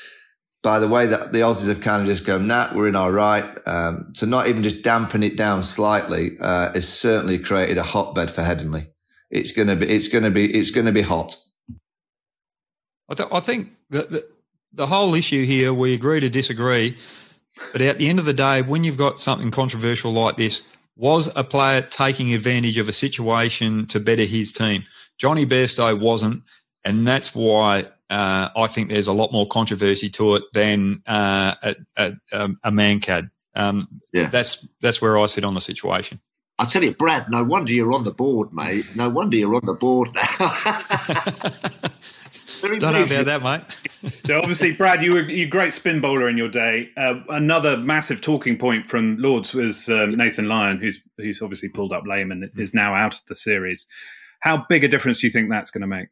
by the way that the Aussies have kind of just gone, nah, we're in our right, um, to not even just dampen it down slightly, uh, has certainly created a hotbed for Headingley. It's gonna be, it's gonna be, it's gonna be hot. I, th- I think that the, the whole issue here, we agree to disagree. But at the end of the day, when you've got something controversial like this, was a player taking advantage of a situation to better his team? Johnny Bairstow wasn't. And that's why uh, I think there's a lot more controversy to it than uh, a, a, a, a mankad. Um, Yeah. That's that's where I sit on the situation. I tell you, Brad, no wonder you're on the board, mate. No wonder you're on the board now. Very Don't know pleased about that, mate. So obviously, Brad, you were you great spin bowler in your day. Uh, another massive talking point from Lords was um, Nathan Lyon, who's who's obviously pulled up lame and is now out of the series. How big a difference do you think that's going to make?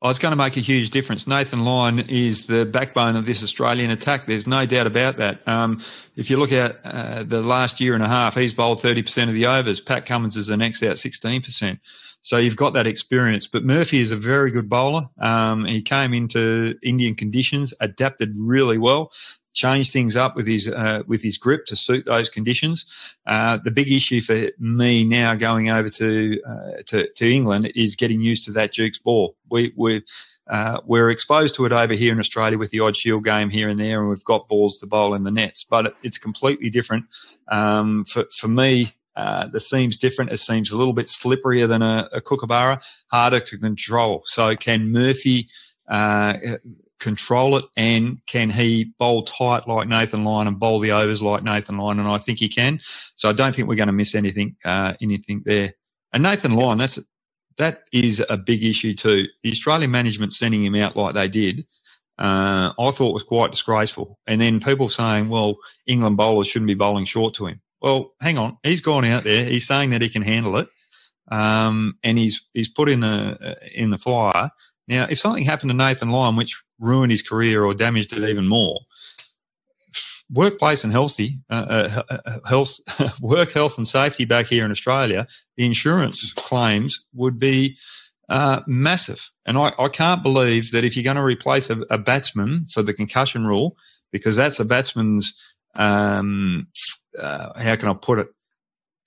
Oh, it's going to make a huge difference. Nathan Lyon is the backbone of this Australian attack. There's no doubt about that. Um, if you look at uh, the last year and a half, he's bowled 30% of the overs. Pat Cummins is the next out 16%. So you've got that experience. But Murphy is a very good bowler. Um, he came into Indian conditions, adapted really well, changed things up with his uh, with his grip to suit those conditions. Uh, the big issue for me now going over to, uh, to to England is getting used to that Duke's ball. We we uh, we're exposed to it over here in Australia with the odd shield game here and there, and we've got balls to bowl in the nets, but it, it's completely different. Um, for for me, uh, the seam's different. It seems a little bit slipperier than a, a kookaburra, harder to control. So can Murphy uh, control it, and can he bowl tight like Nathan Lyon and bowl the overs like Nathan Lyon? And I think he can. So I don't think we're going to miss anything uh, anything there. And Nathan Lyon, that's that is a big issue too. The Australian management sending him out like they did. Uh, I thought was quite disgraceful. And then people saying, well, England bowlers shouldn't be bowling short to him. Well, hang on. He's gone out there. He's saying that he can handle it. Um, and he's, he's put in the, uh, in the fire. Now, if something happened to Nathan Lyon, which ruined his career or damaged it even more, workplace and healthy, uh, uh, health, work health and safety back here in Australia, the insurance claims would be uh, massive. And I, I, can't believe that if you're going to replace a, a, batsman for the concussion rule, because that's the batsman's, um, uh, how can I put it?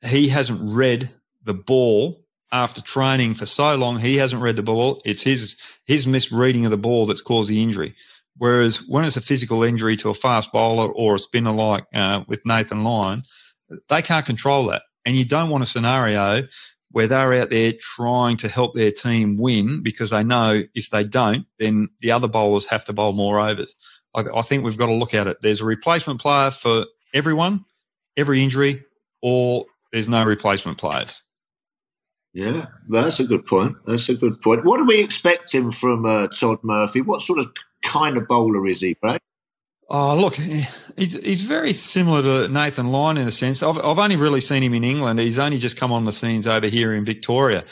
He hasn't read the ball after training for so long. He hasn't read the ball. It's his his misreading of the ball that's caused the injury. Whereas when it's a physical injury to a fast bowler or a spinner like uh, with Nathan Lyon, they can't control that. And you don't want a scenario where they're out there trying to help their team win because they know if they don't, then the other bowlers have to bowl more overs. I, I think we've got to look at it. There's a replacement player for everyone, every injury, or there's no replacement players. Yeah, that's a good point. That's a good point. What are we expecting from uh, Todd Murphy? What sort of kind of bowler is he, Brad? Oh, look, he's, he's very similar to Nathan Lyon in a sense. I've, I've only really seen him in England. He's only just come on the scenes over here in Victoria.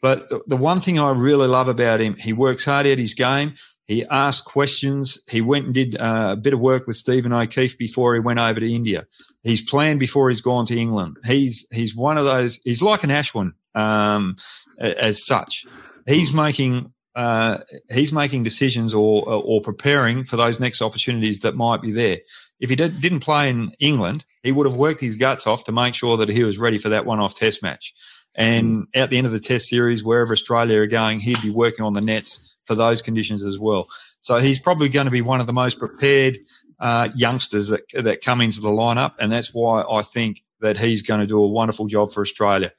But the, the one thing I really love about him, he works hard at his game. He asks questions. He went and did uh, a bit of work with Stephen O'Keefe before he went over to India. He's planned before he's gone to England. He's he's one of those. He's like an Ashwin um, as such. He's making uh, he's making decisions or or preparing for those next opportunities that might be there. If he did, didn't play in England, he would have worked his guts off to make sure that he was ready for that one-off Test match. And at the end of the Test series, wherever Australia are going, he'd be working on the nets for those conditions as well. So he's probably going to be one of the most prepared uh, youngsters that that come into the lineup, and that's why I think that he's going to do a wonderful job for Australia.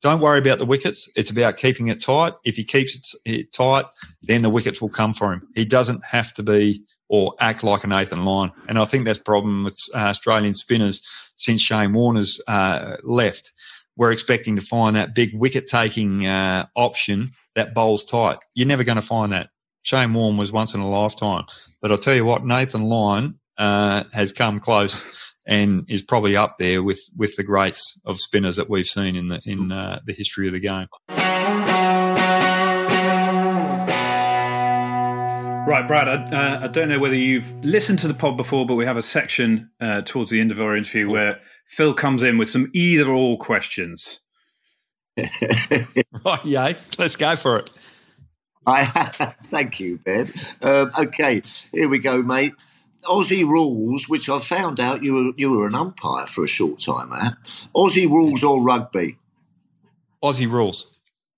Don't worry about the wickets. It's about keeping it tight. If he keeps it tight, then the wickets will come for him. He doesn't have to be or act like a Nathan Lyon. And I think that's the problem with uh, Australian spinners since Shane Warne's uh, left. We're expecting to find that big wicket taking uh, option that bowls tight. You're never going to find that. Shane Warne was once in a lifetime. But I'll tell you what, Nathan Lyon uh, has come close and is probably up there with, with the greats of spinners that we've seen in the in uh, the history of the game. Right, Brad, I, uh, I, don't know whether you've listened to the pod before, but we have a section uh, towards the end of our interview where Phil comes in with some either or questions. right, yeah, let's go for it. I thank you, Ben. Um, okay, here we go, mate. Aussie rules, which I found out you were you were an umpire for a short time at. Aussie rules or rugby? Aussie rules.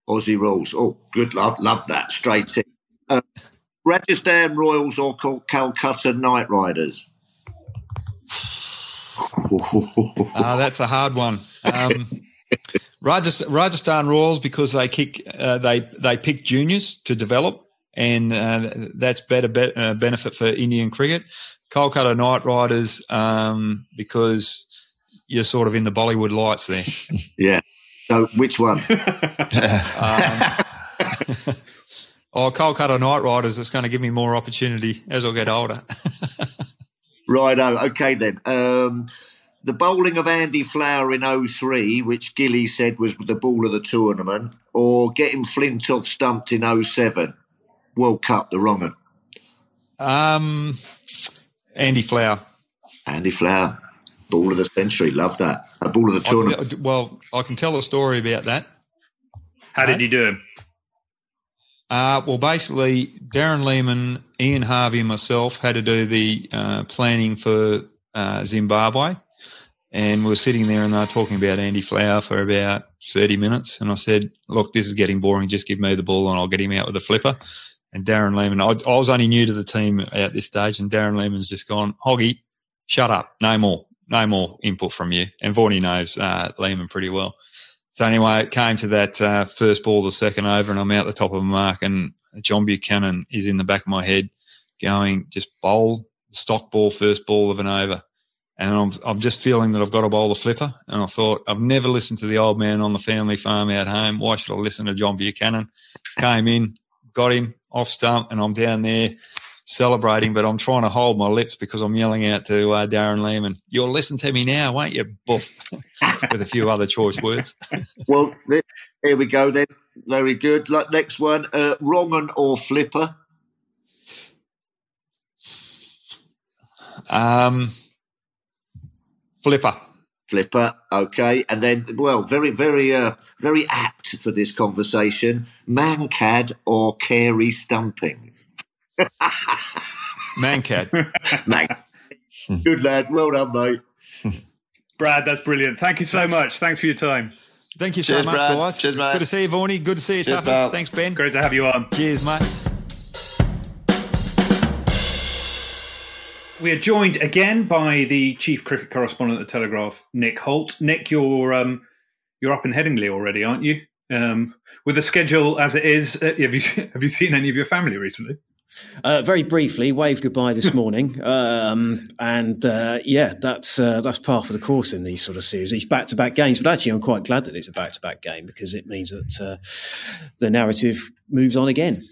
Aussie rules. Oh, good love, love that. Straight in. Uh, Rajasthan Royals or Calcutta Knight Riders? uh, that's a hard one. Um, Rajasthan, Rajasthan Royals because they kick uh, they they pick juniors to develop, and uh, that's better be- uh, benefit for Indian cricket. Kolkata Knight Riders um, because you're sort of in the Bollywood lights there. yeah. So which one? um, oh, Kolkata Knight Riders. It's going to give me more opportunity as I get older. Righto. Okay then. Um, the bowling of Andy Flower in 03, which Gilly said was the ball of the tournament, or getting Flintoff stumped in 07? World Cup, the wrong one. Um, Andy Flower. Andy Flower. Ball of the century. Love that. A ball of the tournament. Can, well, I can tell a story about that. How did you do? Uh, well, basically, Darren Lehmann, Ian Harvey, and myself had to do the uh, planning for uh, Zimbabwe. And we were sitting there and they were talking about Andy Flower for about 30 minutes. And I said, look, this is getting boring. Just give me the ball and I'll get him out with a flipper. And Darren Lehmann, I, I was only new to the team at this stage. And Darren Lehmann's just gone, Hoggy, shut up. No more. No more input from you. And Vaughany knows uh, Lehmann pretty well. So anyway, it came to that uh, first ball, the second over, and I'm out the top of the mark. And John Buchanan is in the back of my head going, just bowl, stock ball, first ball of an over and I'm, I'm just feeling that I've got to bowl the flipper. And I thought, I've never listened to the old man on the family farm out home. Why should I listen to John Buchanan? Came in, got him off stump, and I'm down there celebrating, but I'm trying to hold my lips because I'm yelling out to uh, Darren Lehmann, You'll listen to me now, won't you, Boof? With a few other choice words. well, there, we go then. Very good. Like next one, uh, wrong or flipper? Um, Flipper. Flipper, okay, and then well, very, very, uh, very apt for this conversation. Mankad or Carey stumping? Mankad. Man. Good lad, well done, mate. Brad, that's brilliant. Thank you so much. Thanks for your time. Thank you so Cheers, much, Brad. guys. Cheers, mate. Good to see you, Vaughany. Good to see you, Cheers, Thanks, Ben. Great to have you on. Cheers, mate. We are joined again by the chief cricket correspondent at the Telegraph, Nick Hoult. Nick, you're um, you're up in Headingley already, aren't you? Um, with the schedule as it is, uh, have you have you seen any of your family recently? Uh, very briefly, waved goodbye this morning, um, and uh, yeah, that's uh, that's par for the course in these sort of series. These back-to-back games, but actually, I'm quite glad that it's a back-to-back game because it means that uh, the narrative moves on again.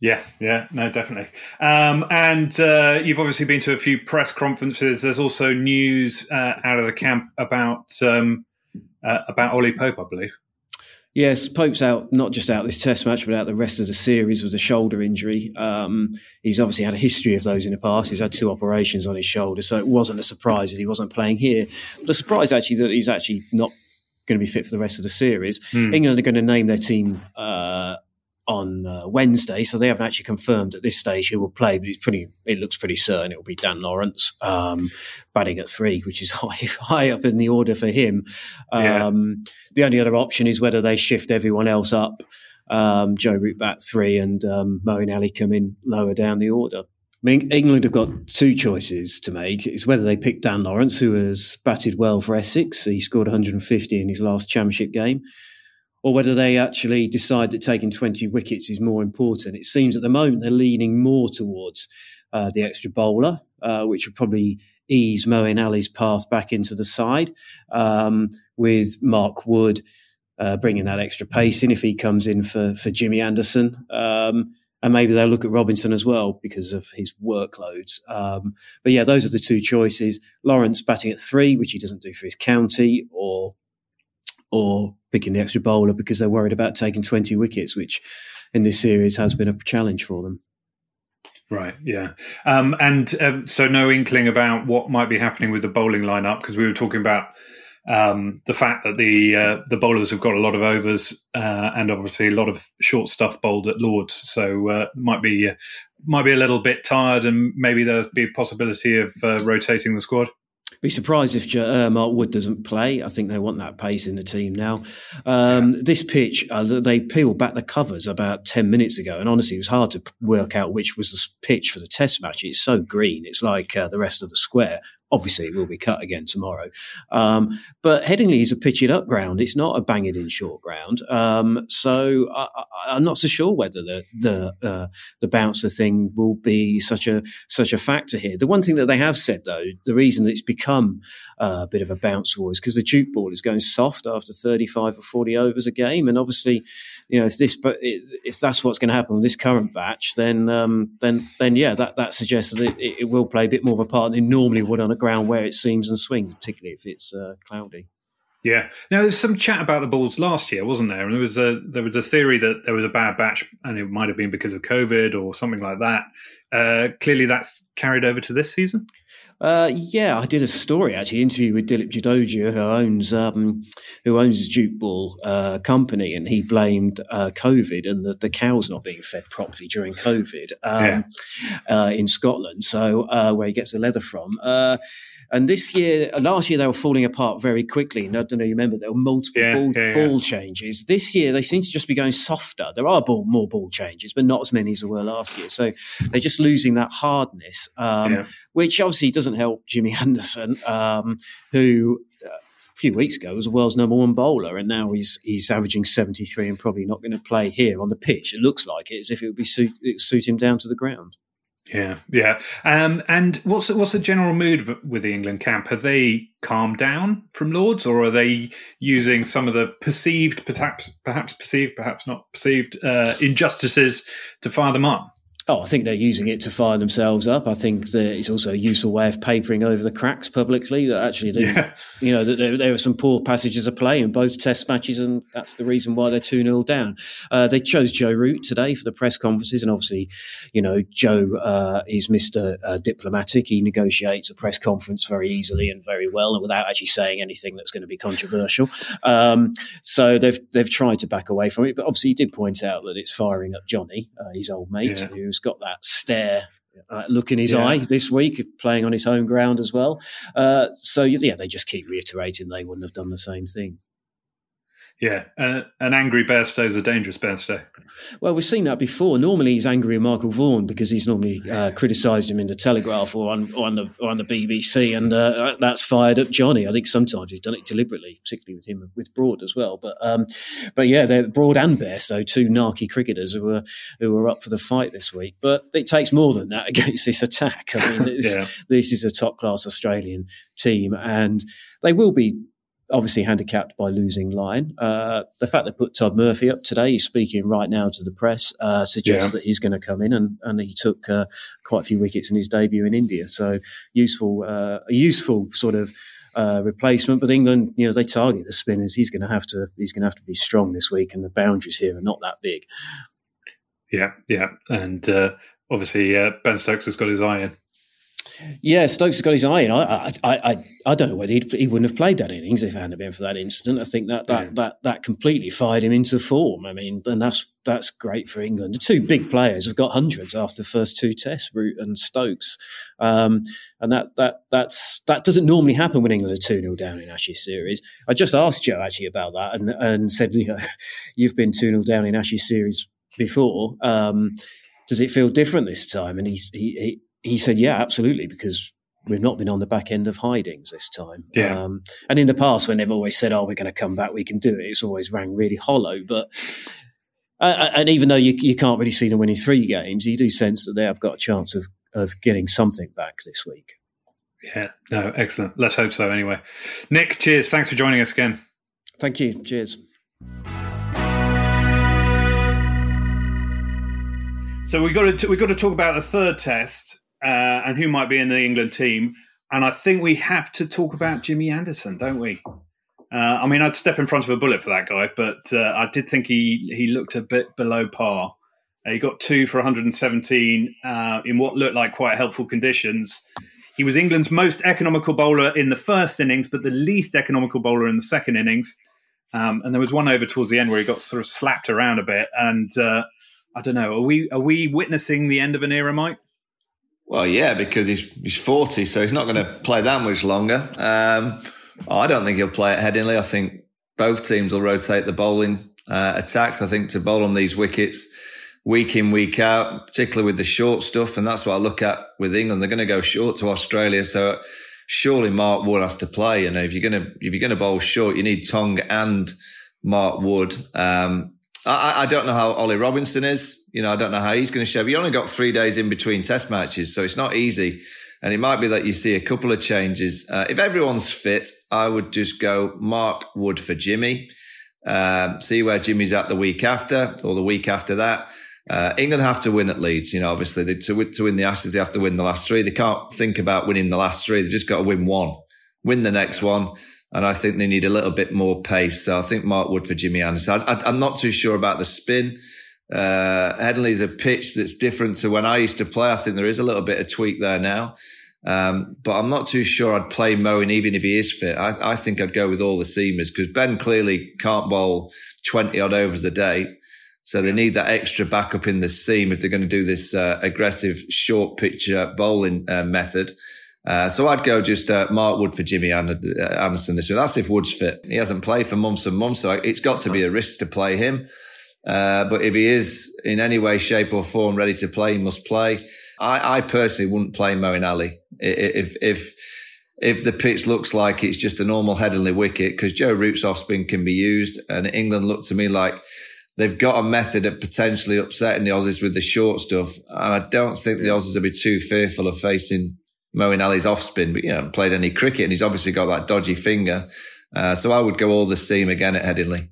Yeah, yeah, no, definitely. Um, and uh, you've obviously been to a few press conferences. There's also news uh, out of the camp about um, about Ollie Pope, I believe. Yes, Pope's out not just out this Test match, but out the rest of the series with a shoulder injury. Um, he's obviously had a history of those in the past. He's had two operations on his shoulder, so it wasn't a surprise that he wasn't playing here. But a surprise actually that he's actually not going to be fit for the rest of the series. Mm. England are going to name their team uh, on uh, Wednesday, so they haven't actually confirmed at this stage who will play. But it's pretty. It looks pretty certain it will be Dan Lawrence um, batting at three, which is high high up in the order for him. Um, yeah. The only other option is whether they shift everyone else up. Um, Joe Root bat three and um, Moeen Ali come in lower down the order. I mean, England have got two choices to make. It's whether they pick Dan Lawrence, who has batted well for Essex. He scored 150 in his last championship game or whether they actually decide that taking 20 wickets is more important. It seems at the moment they're leaning more towards uh, the extra bowler, uh, which would probably ease Moeen Ali's path back into the side, um, with Mark Wood uh, bringing that extra pace in if he comes in for, for Jimmy Anderson. Um, and maybe they'll look at Robinson as well because of his workloads. Um, but yeah, those are the two choices. Lawrence batting at three, which he doesn't do for his county, or or picking the extra bowler because they're worried about taking 20 wickets, which in this series has been a challenge for them. Right, yeah. Um, and um, so no inkling about what might be happening with the bowling lineup because we were talking about um, the fact that the uh, the bowlers have got a lot of overs uh, and obviously a lot of short stuff bowled at Lords, so uh, might be uh, might be a little bit tired, and maybe there'll be a possibility of uh, rotating the squad. Be surprised if uh, Mark Wood doesn't play. I think they want that pace in the team now. Um, yeah. This pitch, uh, they peeled back the covers about 10 minutes ago. And honestly, it was hard to work out which was the pitch for the test match. It's so green. It's like uh, the rest of the square. Obviously, it will be cut again tomorrow. Um, but Headingley is a pitch it up ground. It's not a bang it in short ground. Um, so I, am not so sure whether the the uh, the bouncer thing will be such a such a factor here. The one thing that they have said though, the reason that it's become uh, a bit of a bounce war is because the Duke ball is going soft after 35 or 40 overs a game, and obviously, you know, if this but if that's what's going to happen with this current batch, then um, then then yeah, that that suggests that it, it, will play a bit more of a part than it normally would on a ground where it seams and swings, particularly if it's uh, cloudy. Yeah. Now there's some chat about the balls last year, wasn't there? And there was a there was a theory that there was a bad batch, and it might have been because of COVID or something like that. Uh, clearly, that's carried over to this season. Uh, yeah, I did a story actually, interview with Dilip Jajodia, who owns um, who owns the Duke Ball uh, company, and he blamed uh, COVID and the, the, cows not being fed properly during COVID um, yeah. Uh, in Scotland. So uh, where he gets the leather from. And this year, last year they were falling apart very quickly. And I don't know, you remember there were multiple yeah, ball, yeah, ball changes. This year they seem to just be going softer. There are ball, more ball changes, but not as many as there were last year. So they're just losing that hardness, um, which obviously doesn't help Jimmy Anderson, um, who uh, a few weeks ago was the world's number one bowler, and now he's he's averaging seventy three and probably not going to play here on the pitch. It looks like it as if it would be suit, suit him down to the ground. Yeah, yeah. Um, and what's what's the general mood with the England camp? Have they calmed down from Lords, or are they using some of the perceived, perhaps perhaps perceived, perhaps not perceived uh, injustices to fire them up? Oh, I think they're using it to fire themselves up. I think that it's also a useful way of papering over the cracks publicly. That actually, they, yeah. you know, that there, there, were some poor passages of play in both Test matches, and that's the reason why they're two 0 down. Uh, they chose Joe Root today for the press conferences, and obviously, you know, Joe uh, is Mister uh, Diplomatic. He negotiates a press conference very easily and very well, and without actually saying anything that's going to be controversial. Um, so they've they've tried to back away from it, but obviously, he did point out that it's firing up Jonny, uh, his old mate, yeah. who's got that stare uh, look in his yeah. eye this week, playing on his home ground as well. Uh, so yeah, they just keep reiterating they wouldn't have done the same thing. Yeah, uh, an angry Bairstow is a dangerous Bairstow. Well, we've seen that before. Normally, he's angry at Michael Vaughan because he's normally uh, criticised him in the Telegraph or on, or on the or on the BBC, and uh, that's fired up Jonny. I think sometimes he's done it deliberately, particularly with him with Broad as well. But um, but yeah, they're Broad and Bairstow, two narky cricketers who were who were up for the fight this week. But it takes more than that against this attack. I mean, yeah. this is a top class Australian team, and they will be obviously handicapped by losing Lyon. Uh, the fact they put Todd Murphy up today, he's speaking right now to the press, uh, suggests yeah. that he's going to come in, and, and he took uh, quite a few wickets in his debut in India. So useful, uh, a useful sort of. Uh, replacement, but England, you know, they target the spinners. He's going to have to, he's going to have to be strong this week, and the boundaries here are not that big. Yeah, yeah, and uh, obviously Ben Stokes has got his eye in. Yeah, Stokes has got his eye in. I, I, I, I don't know whether he wouldn't have played that innings if it hadn't been for that incident. I think that that, yeah. that that completely fired him into form. I mean, and that's that's great for England. The two big players have got hundreds after the first two tests, Root and Stokes, um, and that that that's that doesn't normally happen when England are two 0 down in Ashes series. I just asked Joe actually about that and and said, you know, you've been two 0 down in Ashes series before. Um, does it feel different this time? And he's he, he he said, yeah, absolutely, because we've not been on the back end of hidings this time. Yeah. Um, and in the past, when they've always said, oh, we're going to come back, we can do it, it's always rang really hollow. But, uh, and even though you, you can't really see them winning three games, you do sense that they have got a chance of, of getting something back this week. Yeah, no, excellent. Let's hope so anyway. Nick, cheers. Thanks for joining us again. Thank you. Cheers. So we got to we got to talk about the third test uh, and who might be in the England team. And I think we have to talk about Jimmy Anderson, don't we? Uh, I mean, I'd step in front of a bullet for that guy, but uh, I did think he he looked a bit below par. Uh, he got two for 117 uh, in what looked like quite helpful conditions. He was England's most economical bowler in the first innings, but the least economical bowler in the second innings. Um, and there was one over towards the end where he got sort of slapped around a bit. And uh, I don't know, are we are we witnessing the end of an era, Mike? Well, yeah, because he's he's forty, so he's not going to play that much longer. Um, I don't think he'll play at Headingley. I think both teams will rotate the bowling uh, attacks. I think to bowl on these wickets week in week out, particularly with the short stuff, and that's what I look at with England. They're going to go short to Australia, so surely Mark Wood has to play. You know, if you're going to if you're going to bowl short, you need Tongue and Mark Wood. Um, I, I, don't know how Ollie Robinson is. You know, I don't know how he's going to show. He only got three days in between test matches, so it's not easy. And it might be that you see a couple of changes. Uh, if everyone's fit, I would just go Mark Wood for Jimmy. Um, see where Jimmy's at the week after or the week after that. Uh, England have to win at Leeds. You know, obviously they, to, to win the Ashes, they have to win the last three. They can't think about winning the last three. They've just got to win one, win the next one. And I think they need a little bit more pace. So I think Mark Wood for Jimmy Anderson. I, am not too sure about the spin. Uh, Headingley's a pitch that's different to when I used to play. I think there is a little bit of tweak there now. Um, but I'm not too sure I'd play Moeen even if he is fit. I, I think I'd go with all the seamers because Ben clearly can't bowl 20 odd overs a day. So they need that extra backup in the seam if they're going to do this uh, aggressive short pitch uh, bowling uh, method. Uh, so I'd go just uh, Mark Wood for Jimmy uh, Anderson this week. That's if Wood's fit. He hasn't played for months and months, so it's got to be a risk to play him. Uh, but if he is in any way, shape, or form ready to play, he must play. I, I personally wouldn't play Moeen Ali if if if the pitch looks like it's just a normal Headingley wicket because Joe Root's off spin can be used, and England look to me like they've got a method of potentially upsetting the Aussies with the short stuff, and I don't think the Aussies will be too fearful of facing Moeen Ali's off spin, but you know, played any cricket, and he's obviously got that dodgy finger. Uh, so I would go all the seam again at Headingley.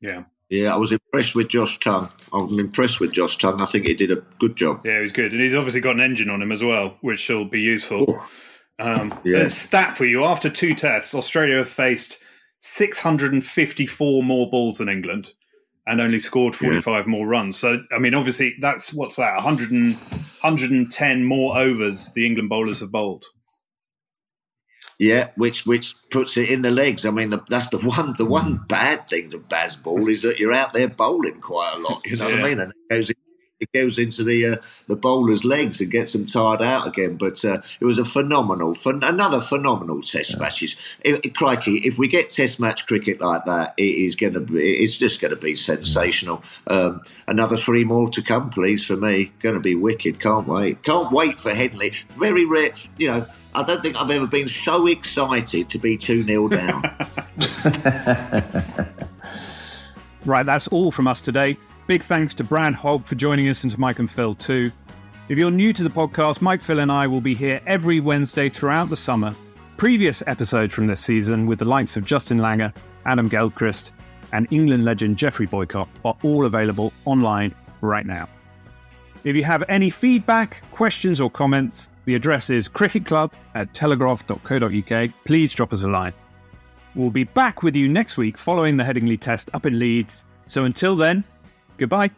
Yeah. Yeah, I was impressed with Josh Tongue. I'm impressed with Josh Tongue. I think he did a good job. Yeah, he was good. And he's obviously got an engine on him as well, which will be useful. Oh. Um, yeah. A stat for you after two tests, Australia have faced 654 more balls than England and only scored 45 yeah. more runs. So, I mean, obviously, that's what's that 100 and, 110 more overs the England bowlers have bowled. Yeah, which which puts it in the legs. I mean, the, that's the one the one hmm. bad thing to Bazball is that you're out there bowling quite a lot. You know yeah. what I mean? And it goes it goes into the uh, the bowler's legs and gets them tired out again. But uh, it was a phenomenal, ph- another phenomenal Test yeah. matches. It, it, crikey, if we get Test match cricket like that, it is going to be. It's just going to be sensational. Um, another three more to come, please, for me. Going to be wicked. Can't wait. Can't wait for Henley. Very rare, you know. I don't think I've ever been so excited to be 2 0 down. right, that's all from us today. Big thanks to Brad Hogg for joining us and to Mike and Phil too. If you're new to the podcast, Mike, Phil, and I will be here every Wednesday throughout the summer. Previous episodes from this season with the likes of Justin Langer, Adam Gilchrist, and England legend Geoffrey Boycott are all available online right now. If you have any feedback, questions, or comments, the address is cricketclub at telegraph.co.uk. Please drop us a line. We'll be back with you next week following the Headingley test up in Leeds. So until then, Goodbye.